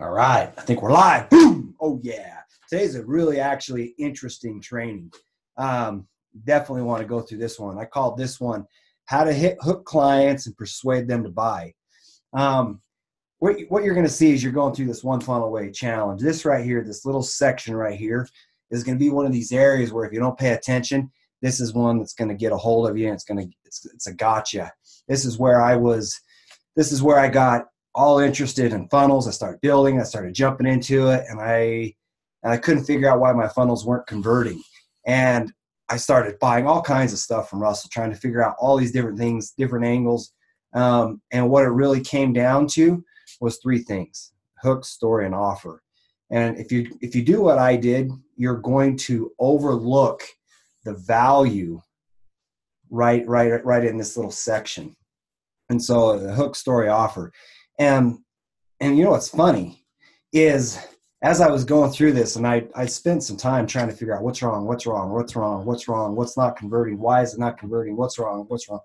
All right, I think we're live. Boom! Oh yeah, today's a really actually interesting training. Um, definitely want to go through this one. I called this one "How to Hit Hook Clients and Persuade Them to Buy." Um, what, what you're going to see is you're going through this one Funnel Away challenge. This right here, this little section right here, is going to be one of these areas where if you don't pay attention, this is one that's going to get a hold of you. And it's going to it's, it's a gotcha. This is where I was. This is where I got all interested in funnels. I started building, I started jumping into it, and I and I couldn't figure out why my funnels weren't converting. And I started buying all kinds of stuff from Russell, trying to figure out all these different things, different angles. Um, and what it really came down to was three things: hook, story, and offer. And if you if you do what I did, you're going to overlook the value right right right in this little section. And so the hook, story, offer and and you know what's funny is as I was going through this, and I, I spent some time trying to figure out what's wrong, what's wrong, what's wrong, what's wrong, what's not converting, why is it not converting, what's wrong, what's wrong,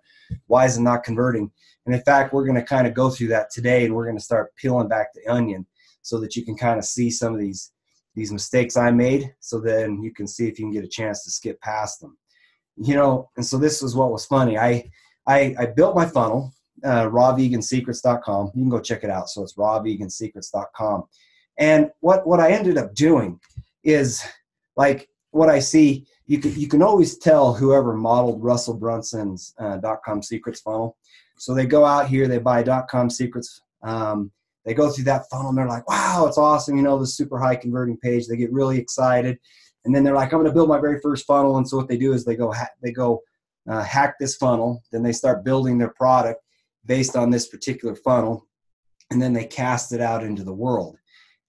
why is it not converting. And in fact, we're going to kind of go through that today, and we're going to start peeling back the onion so that you can kind of see some of these these mistakes I made, so then you can see if you can get a chance to skip past them. You know, and so this was what was funny. I I, I built my funnel uh, rawvegansecrets.com. You can go check it out. So it's rawvegansecrets.com. And what, what I ended up doing is like what I see, you can, you can always tell whoever modeled Russell Brunson's uh, .com secrets funnel. So they go out here, they buy .com secrets. Um, they go through that funnel and they're like, wow, it's awesome. You know, the super high converting page. They get really excited. And then they're like, I'm going to build my very first funnel. And so what they do is they go, ha- they go uh, hack this funnel. Then they start building their product based on this particular funnel and then they cast it out into the world.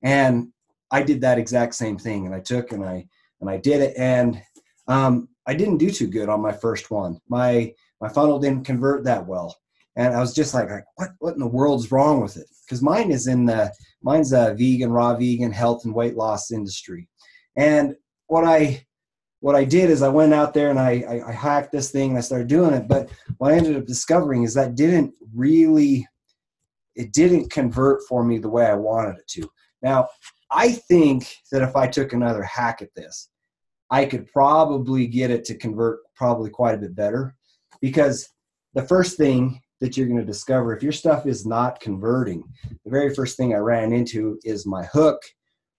And i did that exact same thing and i took and i and i did it and um, i didn't do too good on my first one. My my funnel didn't convert that well. And i was just like, like what what in the world's wrong with it? Because mine is in the mine's a vegan raw vegan health and weight loss industry. And what i what I did is I went out there and I, I, I hacked this thing and I started doing it. But what I ended up discovering is that didn't really, it didn't convert for me the way I wanted it to. Now, I think that if I took another hack at this, I could probably get it to convert probably quite a bit better because the first thing that you're going to discover if your stuff is not converting, the very first thing I ran into is my hook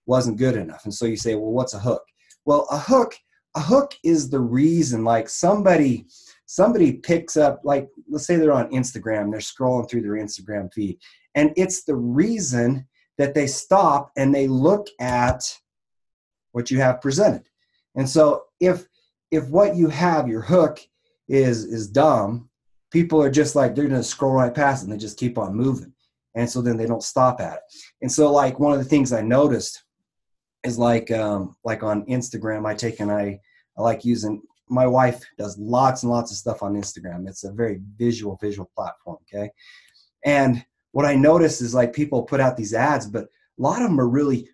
wasn't good enough. And so you say, well, what's a hook? Well, a hook a hook is the reason like somebody somebody picks up like let's say they're on instagram they're scrolling through their instagram feed and it's the reason that they stop and they look at what you have presented. And so if if what you have your hook is is dumb people are just like they're going to scroll right past and they just keep on moving. And so then they don't stop at it. And so like one of the things i noticed is like um, like on Instagram. I take and I I like using. My wife does lots and lots of stuff on Instagram. It's a very visual visual platform. Okay, and what I notice is like people put out these ads, but a lot of them are really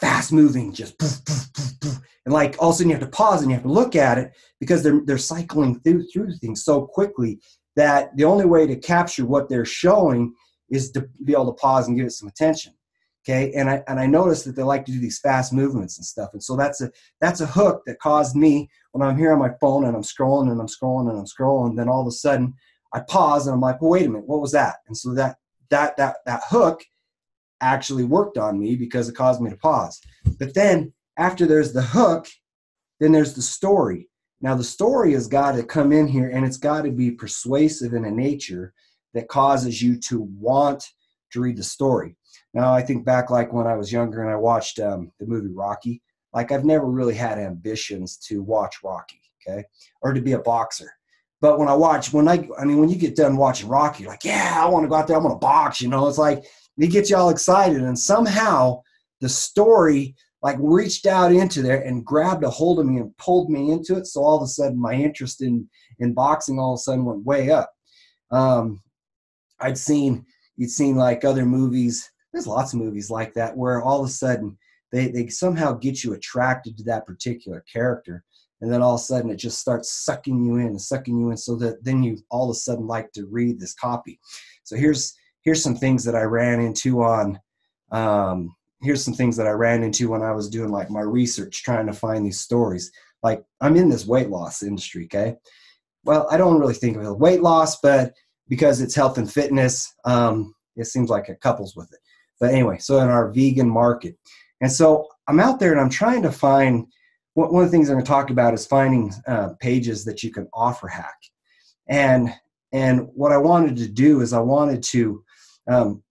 fast moving, just poof, poof, poof, and like all of a sudden you have to pause and you have to look at it because they're they're cycling through through things so quickly that the only way to capture what they're showing is to be able to pause and give it some attention okay? And i and i noticed that they like to do these fast movements and stuff. And so that's a that's a hook that caused me when i'm here on my phone and i'm scrolling and i'm scrolling and i'm scrolling and then all of a sudden i pause and i'm like well wait a minute what was that? And so that that that that hook actually worked on me because it caused me to pause. But then after there's the hook then there's the story. Now the story has got to come in here and it's got to be persuasive in a nature that causes you to want to read the story now I think back like when I was younger and I watched um, the movie Rocky. Like I've never really had ambitions to watch Rocky, okay, or to be a boxer. But when I watch, when I, I mean, when you get done watching Rocky, you're like, yeah, I want to go out there, I'm gonna box. You know, it's like it gets you all excited, and somehow the story like reached out into there and grabbed a hold of me and pulled me into it. So all of a sudden, my interest in in boxing all of a sudden went way up. Um, I'd seen you'd seen like other movies there's lots of movies like that where all of a sudden they, they somehow get you attracted to that particular character and then all of a sudden it just starts sucking you in and sucking you in so that then you all of a sudden like to read this copy so here's here's some things that i ran into on um, here's some things that I ran into when I was doing like my research trying to find these stories. Like I'm in this weight loss industry, okay? Well, I don't really think of it weight loss, but because it's health and fitness, um, it seems like it couples with it. But anyway, so in our vegan market. And so I'm out there and I'm trying to find one of the things I'm going to talk about is finding uh, pages that you can offer hack. And and what I wanted to do is I wanted to um,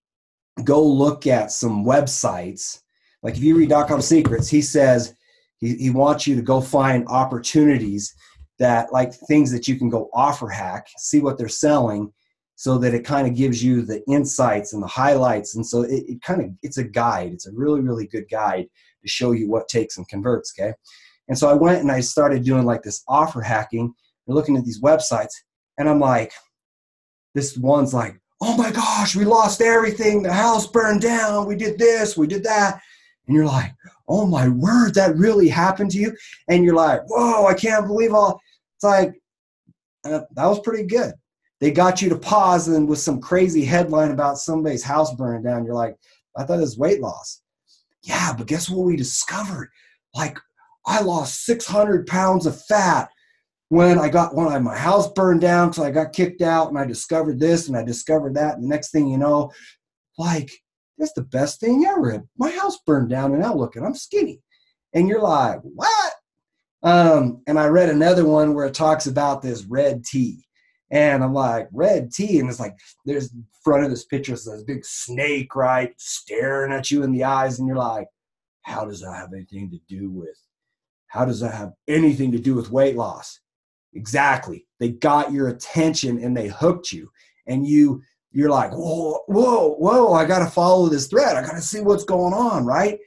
go look at some websites. Like if you read Com Secrets, he says he, he wants you to go find opportunities that like things that you can go offer hack, see what they're selling, so that it kind of gives you the insights and the highlights. And so it, it kind of it's a guide. It's a really, really good guide to show you what takes and converts. Okay. And so I went and I started doing like this offer hacking and looking at these websites, and I'm like, this one's like, oh my gosh, we lost everything. The house burned down. We did this, we did that. And you're like, oh my word, that really happened to you? And you're like, whoa, I can't believe all. It's like, uh, that was pretty good. They got you to pause and with some crazy headline about somebody's house burning down. You're like, I thought it was weight loss. Yeah, but guess what we discovered? Like, I lost 600 pounds of fat when I got when my house burned down because I got kicked out and I discovered this and I discovered that. And the next thing you know, like, that's the best thing ever. My house burned down and now look, and I'm skinny. And you're like, what? Um, and I read another one where it talks about this red tea. And I'm like, red tea. And it's like, there's front of this picture, so this big snake, right, staring at you in the eyes. And you're like, how does that have anything to do with? How does that have anything to do with weight loss? Exactly. They got your attention and they hooked you. And you you're like, whoa, whoa, whoa, I gotta follow this thread. I gotta see what's going on, right?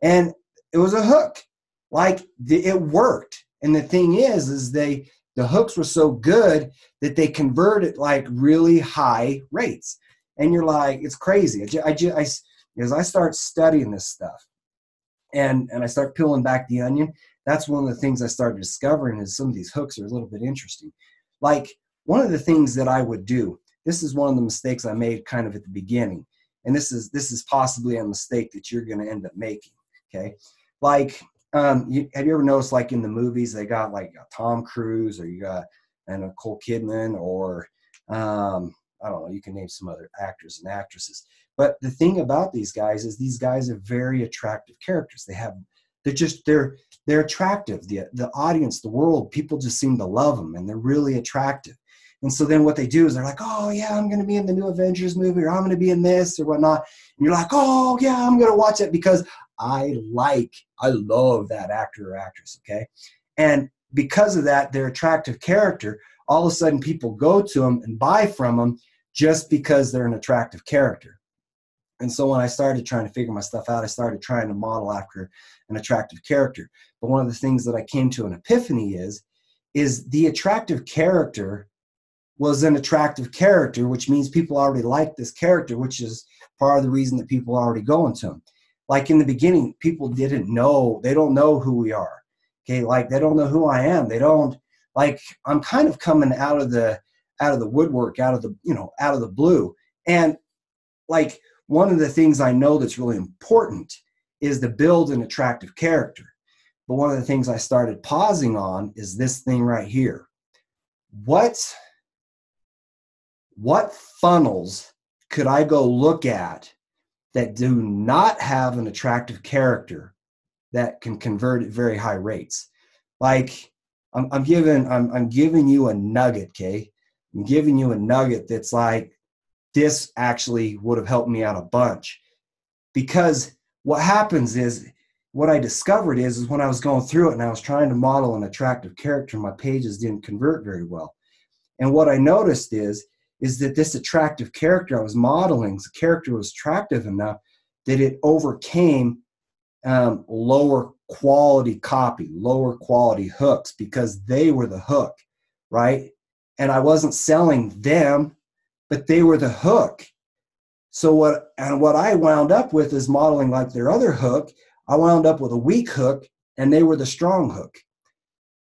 And it was a hook. Like it worked. And the thing is, is they the hooks were so good that they converted like really high rates. And you're like, it's crazy. I, I, I, as I start studying this stuff and, and I start peeling back the onion, that's one of the things I started discovering is some of these hooks are a little bit interesting. Like one of the things that I would do, this is one of the mistakes I made kind of at the beginning. And this is this is possibly a mistake that you're going to end up making. Okay, like um, you, have you ever noticed like in the movies they got like Tom Cruise or you got and Nicole Kidman or um, I don't know, you can name some other actors and actresses. But the thing about these guys is these guys are very attractive characters. They have they're just they're they're attractive. The the audience, the world, people just seem to love them, and they're really attractive. And so then what they do is they're like, oh yeah, I'm to be in the new Avengers movie, or I'm to be in this or whatnot. And you're like, oh yeah, I'm to watch it because I like, I love that actor or actress. Okay, and because of that, their attractive character, all of a sudden people go to them and buy from them just because they're an attractive character. And so when I started trying to figure my stuff out, I started trying to model after an attractive character. But one of the things that I came to an epiphany is, is the attractive character was an attractive character, which means people already like this character, which is part of the reason that people are already going to him. Like in the beginning, people didn't know, they don't know who we are. Okay, like they don't know who I am. They don't like I'm kind of coming out of the out of the woodwork, out of the, you know, out of the blue. And like one of the things I know that's really important is to build an attractive character. But one of the things I started pausing on is this thing right here. What what funnels could I go look at that do not have an attractive character that can convert at very high rates? Like I'm, I'm giving I'm, I'm giving you a nugget, okay? I'm giving you a nugget that's like this actually would have helped me out a bunch because what happens is what I discovered is, is when I was going through it and I was trying to model an attractive character, my pages didn't convert very well. And what I noticed is, is that this attractive character I was modeling, the character was attractive enough that it overcame um, lower quality copy, lower quality hooks because they were the hook, right? And I wasn't selling them, but they were the hook. So what and what I wound up with is modeling like their other hook. I wound up with a weak hook and they were the strong hook.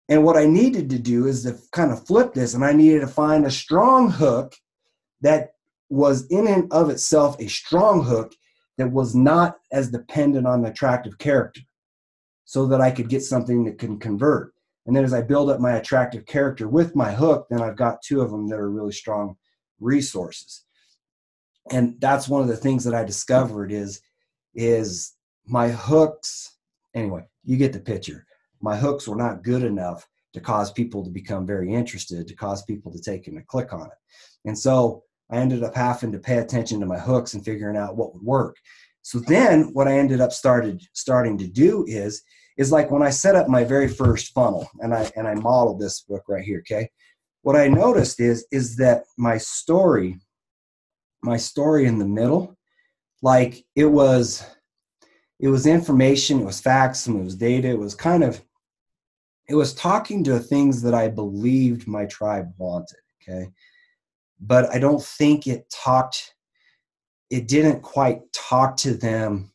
And what I needed to do is to kind of flip this and I needed to find a strong hook that was in and of itself a strong hook that was not as dependent on the attractive character so that I could get something that can convert. And then as I build up my attractive character with my hook, then I've got two of them that are really strong resources. And that's one of the things that I discovered is is my hooks anyway, you get the picture. My hooks were not good enough to cause people to become very interested, to cause people to take and to click on it. And so I ended up having to pay attention to my hooks and figuring out what would work. So then what I ended up started starting to do is is like when I set up my very first funnel and I and I modeled this book right here, okay? What I noticed is is that my story my story in the middle like it was it was information, it was facts, it was data. It was kind of it was talking to things that I believed my tribe wanted, okay? But I don't think it talked it didn't quite talk to them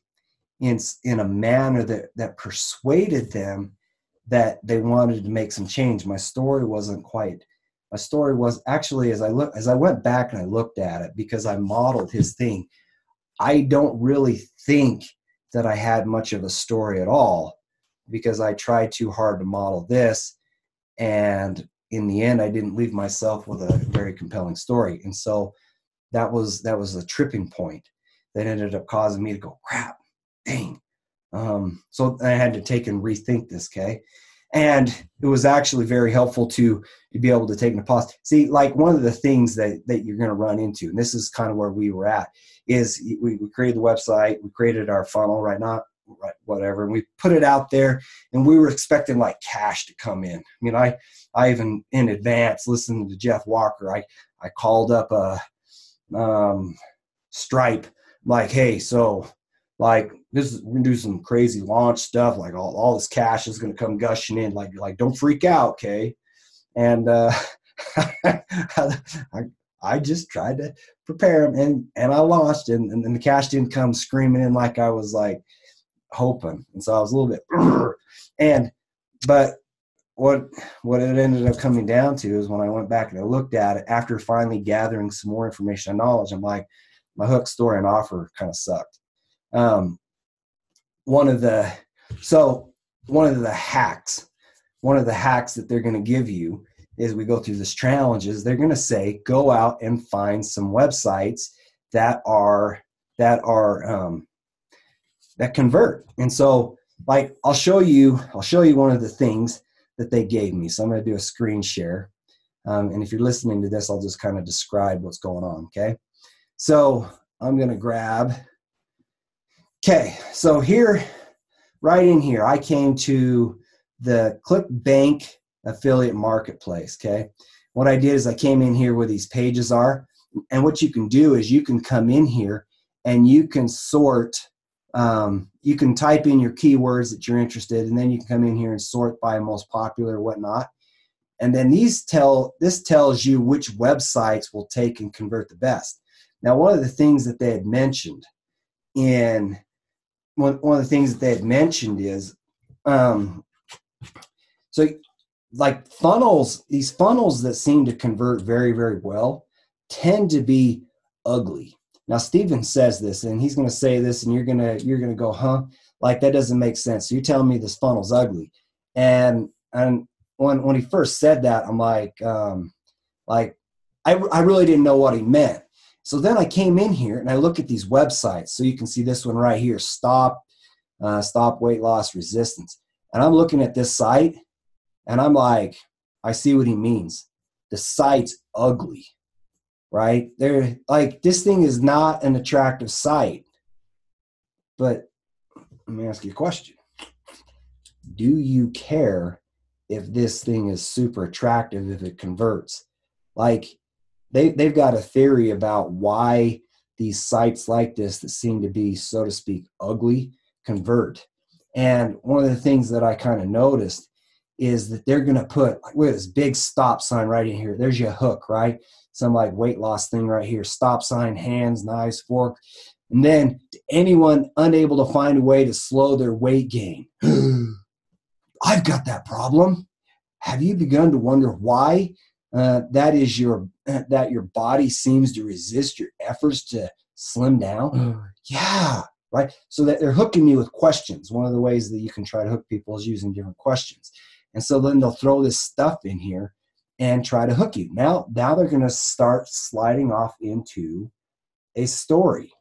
in in a manner that that persuaded them that they wanted to make some change. My story wasn't quite. My story was actually as I look as I went back and I looked at it because I modeled his thing. I don't really think that I had much of a story at all because I tried too hard to model this, and in the end, I didn't leave myself with a very compelling story. And so that was that was a tripping point that ended up causing me to go crap dang. Um, so i had to take and rethink this okay and it was actually very helpful to, to be able to take a pause see like one of the things that, that you're going to run into and this is kind of where we were at is we, we created the website we created our funnel right now whatever and we put it out there and we were expecting like cash to come in i mean i i even in advance listening to jeff walker i i called up a um, Stripe, like, hey, so like this is we're gonna do some crazy launch stuff, like all, all this cash is gonna come gushing in, like like don't freak out, okay? And uh, I I just tried to prepare them, and and I launched, and, and, and the cash didn't come screaming in like I was like hoping, and so I was a little bit, and but what what it ended up coming down to is when I went back and I looked at it after finally gathering some more information and knowledge, I'm like, my hook story and offer kind of sucked. Um, one of the so one of the hacks, one of the hacks that they're going to give you is we go through this challenges. They're going to say go out and find some websites that are that are um, that convert. And so, like I'll show you, I'll show you one of the things that they gave me. So I'm going to do a screen share. Um, and if you're listening to this, I'll just kind of describe what's going on, okay? So I'm going to grab, okay, so here, right in here, I came to the ClickBank affiliate marketplace, okay? What I did is I came in here where these pages are, and what you can do is you can come in here and you can sort um, you can type in your keywords that you're interested and then you can come in here and sort by most popular or whatnot. And then these tell this tells you which websites will take and convert the best. Now one of the things that they had mentioned in one, one of the things that they had mentioned is um, so like funnels these funnels that seem to convert very very well tend to be ugly now Stephen says this, and he's going to say this, and you're going to you're going to go, huh? Like that doesn't make sense. So you're telling me this funnel's ugly, and and when when he first said that, I'm like, um, like I I really didn't know what he meant. So then I came in here and I look at these websites. So you can see this one right here, stop uh, stop weight loss resistance, and I'm looking at this site, and I'm like, I see what he means. The site's ugly right? They're like this thing is not an attractive sight. But let me ask you a question. Do you care if this thing is super attractive if it converts? Like they they've got a theory about why these sites like this that seem to be so to speak ugly convert. And one of the things that I kind of noticed is that they're going to put like with this big stop sign right in here. There's your hook, right? some like weight loss thing right here stop sign, hands, knives, fork. And then anyone unable to find a way to slow their weight gain. I've got that problem. Have you begun to wonder why uh, that is your uh, that your body seems to resist your efforts to slim down? yeah, right. So that they're hooking me with questions. One of the ways that you can try to hook people is using different questions. And so then they'll throw this stuff in here and try to hook you. Now, now they're going to start sliding off into a story.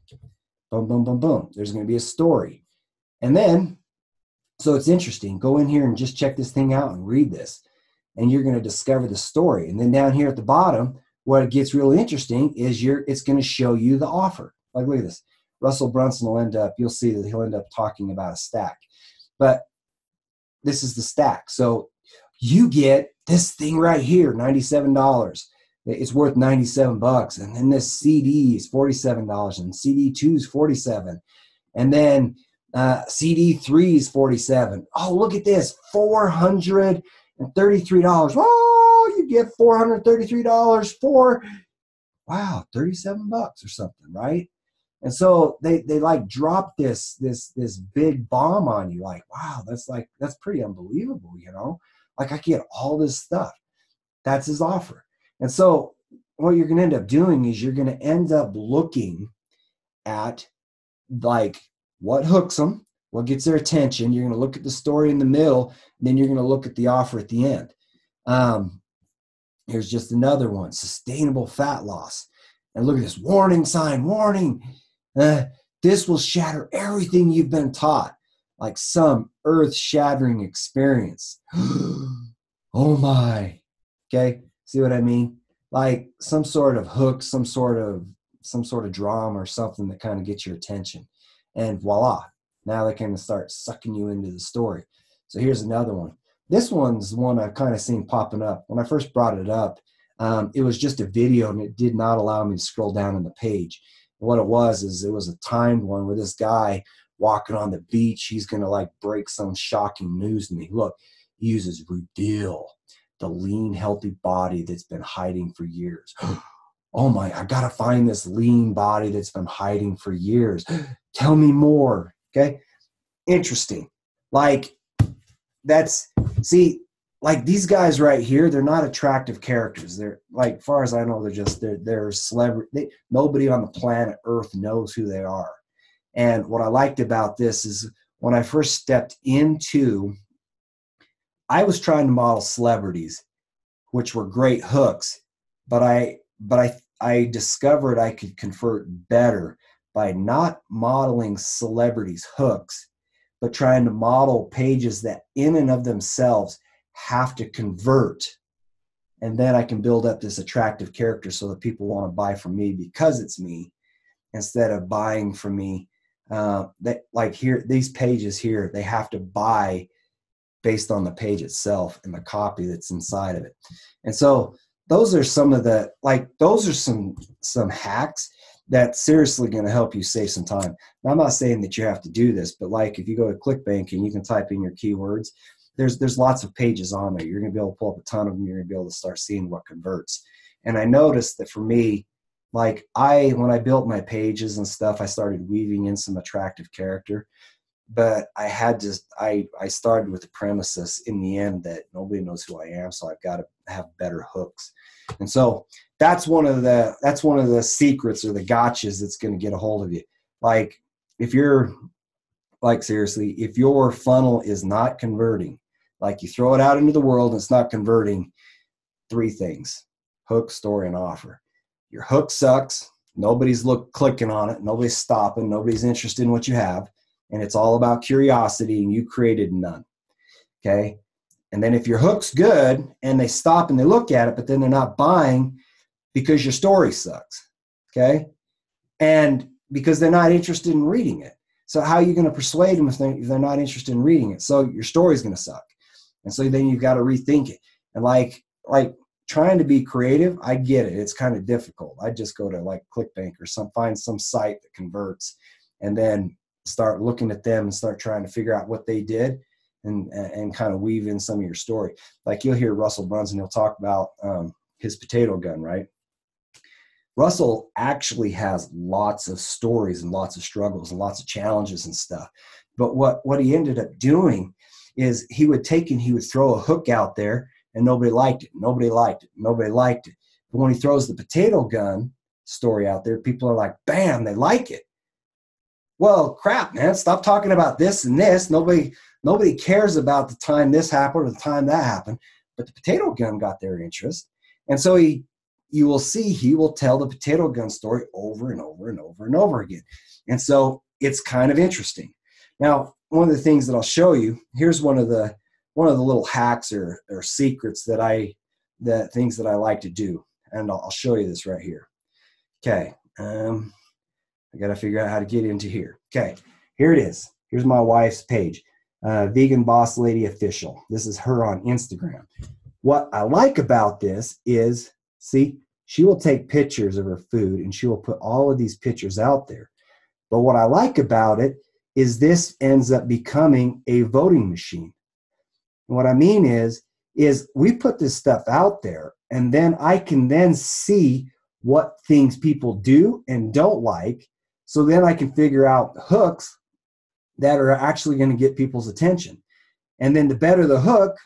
Boom, boom, boom, boom. There's going to be a story. And then, so it's interesting. Go in here and just check this thing out and read this. And you're going to discover the story. And then down here at the bottom, what gets really interesting is you're it's going to show you the offer. Like look at this. Russell Brunson will end up, you'll see that he'll end up talking about a stack. But this is the stack. So you get this thing right here, $97. It's worth 97 bucks. And then this CD is $47 and CD 2 is 47. And then uh, CD 3 is 47. Oh, look at this, $433. Oh, you get $433 for wow, 37 bucks or something, right? And so they they like drop this this this big bomb on you, like, wow, that's like that's pretty unbelievable, you know? Like I get all this stuff. That's his offer. And so what you're gonna end up doing is you're gonna end up looking at like what hooks them, what gets their attention. You're gonna look at the story in the middle, then you're gonna look at the offer at the end. Um, here's just another one: sustainable fat loss. And look at this warning sign, warning uh, this will shatter everything you've been taught, like some earth shattering experience. oh my. Okay, see what I mean? Like some sort of hook, some sort of some sort of drama or something that kind of gets your attention. And voila, now they kind of start sucking you into the story. So here's another one. This one's one I've kind of seen popping up. When I first brought it up, um, it was just a video and it did not allow me to scroll down on the page what it was is it was a timed one with this guy walking on the beach, he's gonna like break some shocking news to me. Look, he uses Reveal, the lean, healthy body that's been hiding for years. oh my, I gotta find this lean body that's been hiding for years. Tell me more. Okay. Interesting. Like that's see, like these guys right here, they're not attractive characters. They're like, far as I know, they're just they're they're celebrity. They, nobody on the planet Earth knows who they are. And what I liked about this is when I first stepped into, I was trying to model celebrities, which were great hooks, but I but I I discovered I could convert better by not modeling celebrities hooks, but trying to model pages that in and of themselves have to convert. And then i can build up this attractive character so that people want to buy from me because it's me instead of buying from me. Uh, that like here these pages here they have to buy based on the page itself and the copy that's inside of it. And so those are some of the like those are some some hacks that's seriously going to help you save some time. Now, i'm not saying that you have to do this but like if you go to clickbank and you can type in your keywords there's there's lots of pages on there. You're going to be able to pull up a ton of them. You're going to be able to start seeing what converts. And I noticed that for me, like I when I built my pages and stuff, I started weaving in some attractive character. But I had to I I started with the premises in the end that nobody knows who I am, so I've got to have better hooks. And so that's one of the that's one of the secrets or the gotchas that's going to get a hold of you. Like if you're like seriously, if your funnel is not converting, like you throw it out into the world and it's not converting three things hook story and offer. Your hook sucks nobody's look clicking on it nobody's stopping nobody's interested in what you have and it's all about curiosity and you created none okay? And then if your hook's good and they stop and they look at it but then they're not buying because your story sucks okay? And because they're not interested in reading it. So how are you going to persuade them if they're, if they're not interested in reading it? So your story's going to suck and so then you've got to rethink it. And like like trying to be creative i get it. It's kind of difficult. I just go to like clickbank or some find some site that converts and then start looking at them and start trying to figure out what they did and and kind of weave in some of your story. Like you'll hear russell brunson he'll talk about um, his potato gun right? Russell actually has lots of stories and lots of struggles and lots of challenges and stuff. But what what he ended up doing is he would take and he would throw a hook out there and nobody liked it. Nobody liked it. Nobody liked it. But when he throws the potato gun, story out there, people are like, bam, they like it. Well, crap, man, stop talking about this and this. Nobody nobody cares about the time this happened or the time that happened. But the potato gun got their interest. And so he you will see he will tell the potato gun story over and over and over and over again. And so it's kind of interesting. Now, one of the things that I'll show you, here's one of the one of the little hacks or, or secrets that I the things that I like to do. And I'll, I'll show you this right here. Okay. Um, I got to figure out how to get into here. Okay. Here it is. Here's my wife's page, uh, Vegan Boss Lady Official. This is her on Instagram. What I like about this is, see, she will take pictures of her food and she will put all of these pictures out there. But what I like about it is this ends up becoming a voting machine. And what I mean is, is we put this stuff out there and then I can then see what things people do and don't like. So then I can figure out hooks that are actually going to get people's attention. And then the better the hook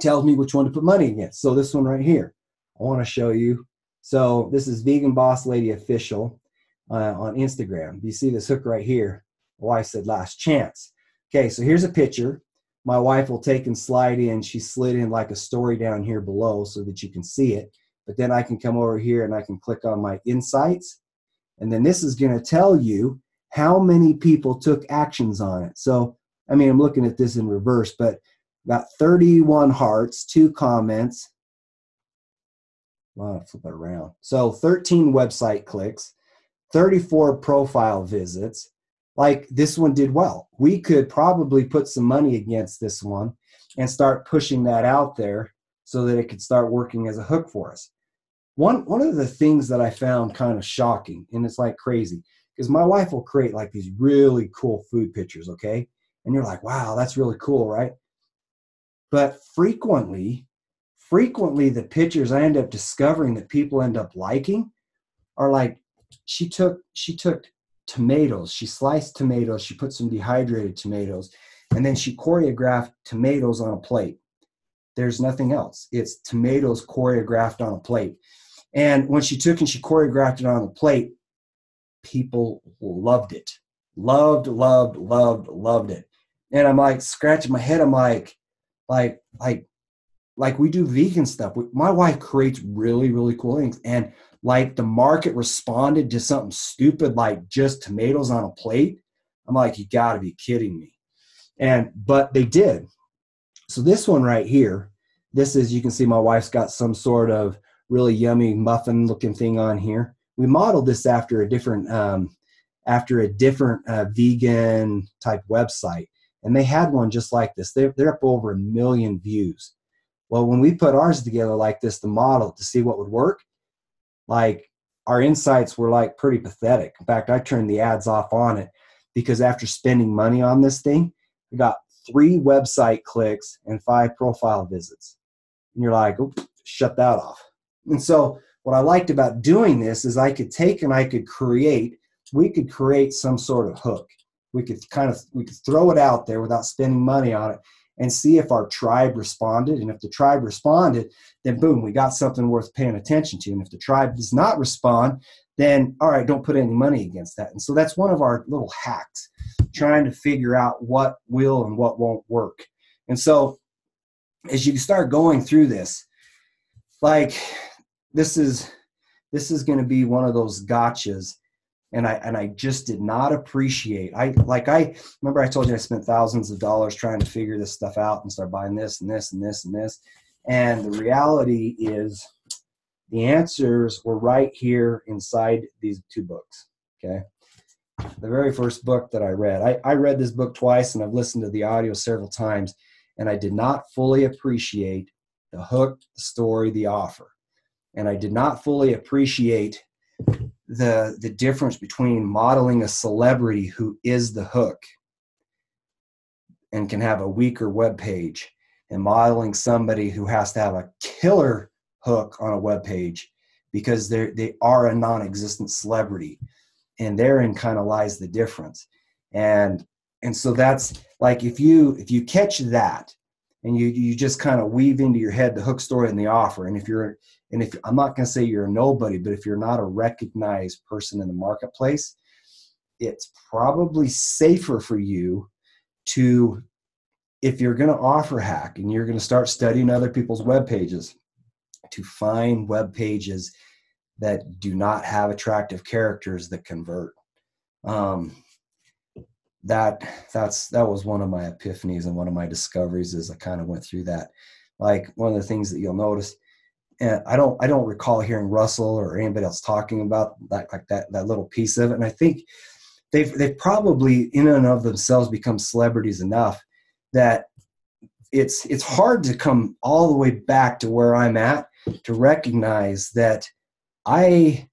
tells me which one to put money against. So this one right here, I want to show you. So this is Vegan Boss Lady Official uh, on Instagram. You see this hook right here? Wife said last chance. Okay, so here's a picture. My wife will take and slide in. She slid in like a story down here below so that you can see it. But then I can come over here and I can click on my insights. And then this is going to tell you how many people took actions on it. So, I mean, I'm looking at this in reverse, but about 31 hearts, two comments. Well, flip it around. So 13 website clicks, 34 profile visits. Like this one did well. We could probably put some money against this one and start pushing that out there so that it could start working as a hook for us one one of the things that I found kind of shocking, and it's like crazy, because my wife will create like these really cool food pictures, okay? And you're like, wow, that's really cool, right? But frequently, frequently the pictures I end up discovering that people end up liking are like she took she took tomatoes, she sliced tomatoes, she put some dehydrated tomatoes, and then she choreographed tomatoes on a plate. There's nothing else. It's tomatoes choreographed on a plate. And when she took and she choreographed it on the plate, people loved it. Loved, loved, loved, loved it. And I'm like scratching my head. I'm like, like, like, like we do vegan stuff. My wife creates really, really cool things. And like the market responded to something stupid like just tomatoes on a plate. I'm like, you gotta be kidding me. And but they did. So this one right here, this is you can see my wife's got some sort of really yummy muffin looking thing on here. We modeled this after a different um, after a different uh, vegan type website, and they had one just like this. They're, they're up over a million views. Well, when we put ours together like this, the model to see what would work, like our insights were like pretty pathetic. In fact, I turned the ads off on it because after spending money on this thing, we got three website clicks and five profile visits. And you're like, shut that off. And so what I liked about doing this is I could take and I could create, we could create some sort of hook. We could kind of we could throw it out there without spending money on it and see if our tribe responded. And if the tribe responded, then boom, we got something worth paying attention to. And if the tribe does not respond, then all right, don't put any money against that. And so that's one of our little hacks, trying to figure out what will and what won't work. And so as you start going through this, like this is this is going to be one of those gotchas and I and I just did not appreciate. I like I remember I told you I spent thousands of dollars trying to figure this stuff out and start buying this and this and this and this. And the reality is the answers were right here inside these two books. Okay. The very first book that I read. I, I read this book twice and I've listened to the audio several times, and I did not fully appreciate the hook, the story, the offer and I did not fully appreciate the the difference between modeling a celebrity who is the hook and can have a weaker web page and modeling somebody who has to have a killer hook on a web page because they they are a non-existent celebrity and therein kind of lies the difference. And and so that's like if you if you catch that and you you just kind of weave into your head the hook story and the offer and if you're And if I'm not going to say you're a nobody, but if you're not a recognized person in the marketplace, it's probably safer for you to, if you're going to offer hack and you're going to start studying other people's web pages, to find web pages that do not have attractive characters that convert. Um, that that's that was one of my epiphanies and one of my discoveries as I kind of went through that. Like one of the things that you'll notice, and I don't I don't recall hearing Russell or anybody else talking about that like that that little piece of it. And I think they've they've probably in and of themselves become celebrities enough that it's it's hard to come all the way back to where I'm at to recognize that I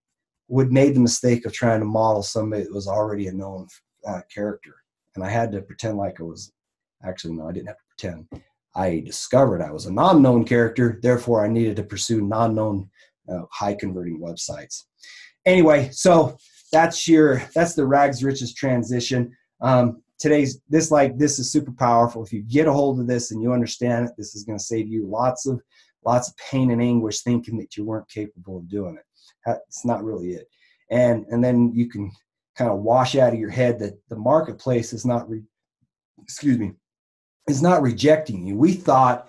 would made the mistake of trying to model somebody that was already a known uh, character and I had to pretend like I was actually no, I didn't have to pretend. I discovered I was a non-known character, therefore I needed to pursue non-known uh, high converting websites. Anyway, so that's your that's the rags riches transition. Um, today's this like this is super powerful. If you get a hold of this and you understand it, this is going to save you lots of lots of pain and anguish thinking that you weren't capable of doing it. That's not really it. And and then you can kind of wash out of your head that the marketplace is not, re- excuse me, is not rejecting you. We thought,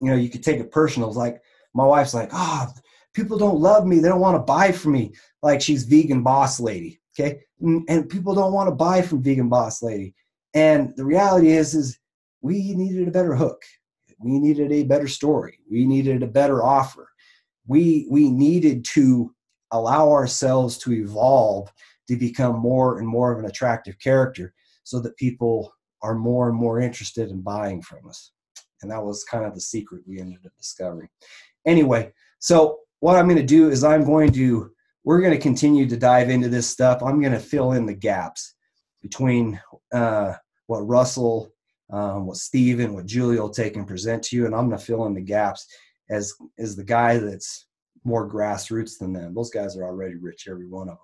you know, you could take it personal. It's like my wife's like, oh, people don't love me. They don't want to buy from me. Like she's vegan boss lady. Okay. And people don't want to buy from vegan boss lady. And the reality is, is we needed a better hook. We needed a better story. We needed a better offer. We, we needed to allow ourselves to evolve to become more and more of an attractive character so that people are more and more interested in buying from us. And that was kind of the secret we ended up discovering. Anyway, so what I'm going to do is I'm going to, we're going to continue to dive into this stuff. I'm going to fill in the gaps between uh, what Russell, um, what Stephen, what Julia will take and present to you. And I'm going to fill in the gaps as, as the guy that's more grassroots than them. Those guys are already rich, every one of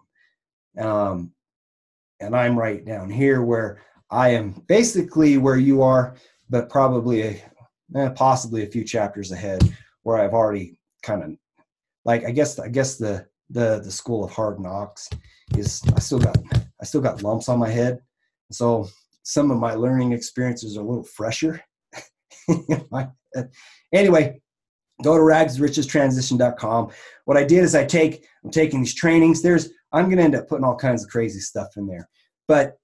them. Um, and I'm right down here where I am basically where you are, but probably a, eh, possibly a few chapters ahead where I've already kind of like I guess I guess the the the school of hard knocks is I still got I still got lumps on my head, so some of my learning experiences are a little fresher. anyway, go to ragsrichestransition.com. What I did is I take I'm taking these trainings. There's I'm to end up putting all kinds of crazy stuff in there. But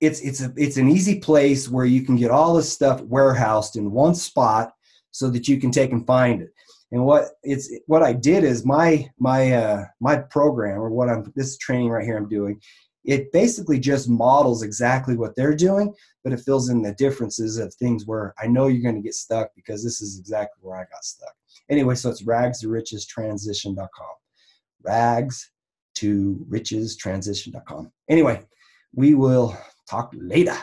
it's it's a it's an easy place where you can get all this stuff warehoused in one spot so that you can take and find it. And what it's what I did is my my uh, my program or what I'm this training right here I'm doing, it basically just models exactly what they're doing, but it fills in the differences of things where I know you're going to get stuck because this is exactly where I got stuck. Anyway, so it's ragstorichestransition.com. Rags to richestransition.com. Anyway, we will talk later.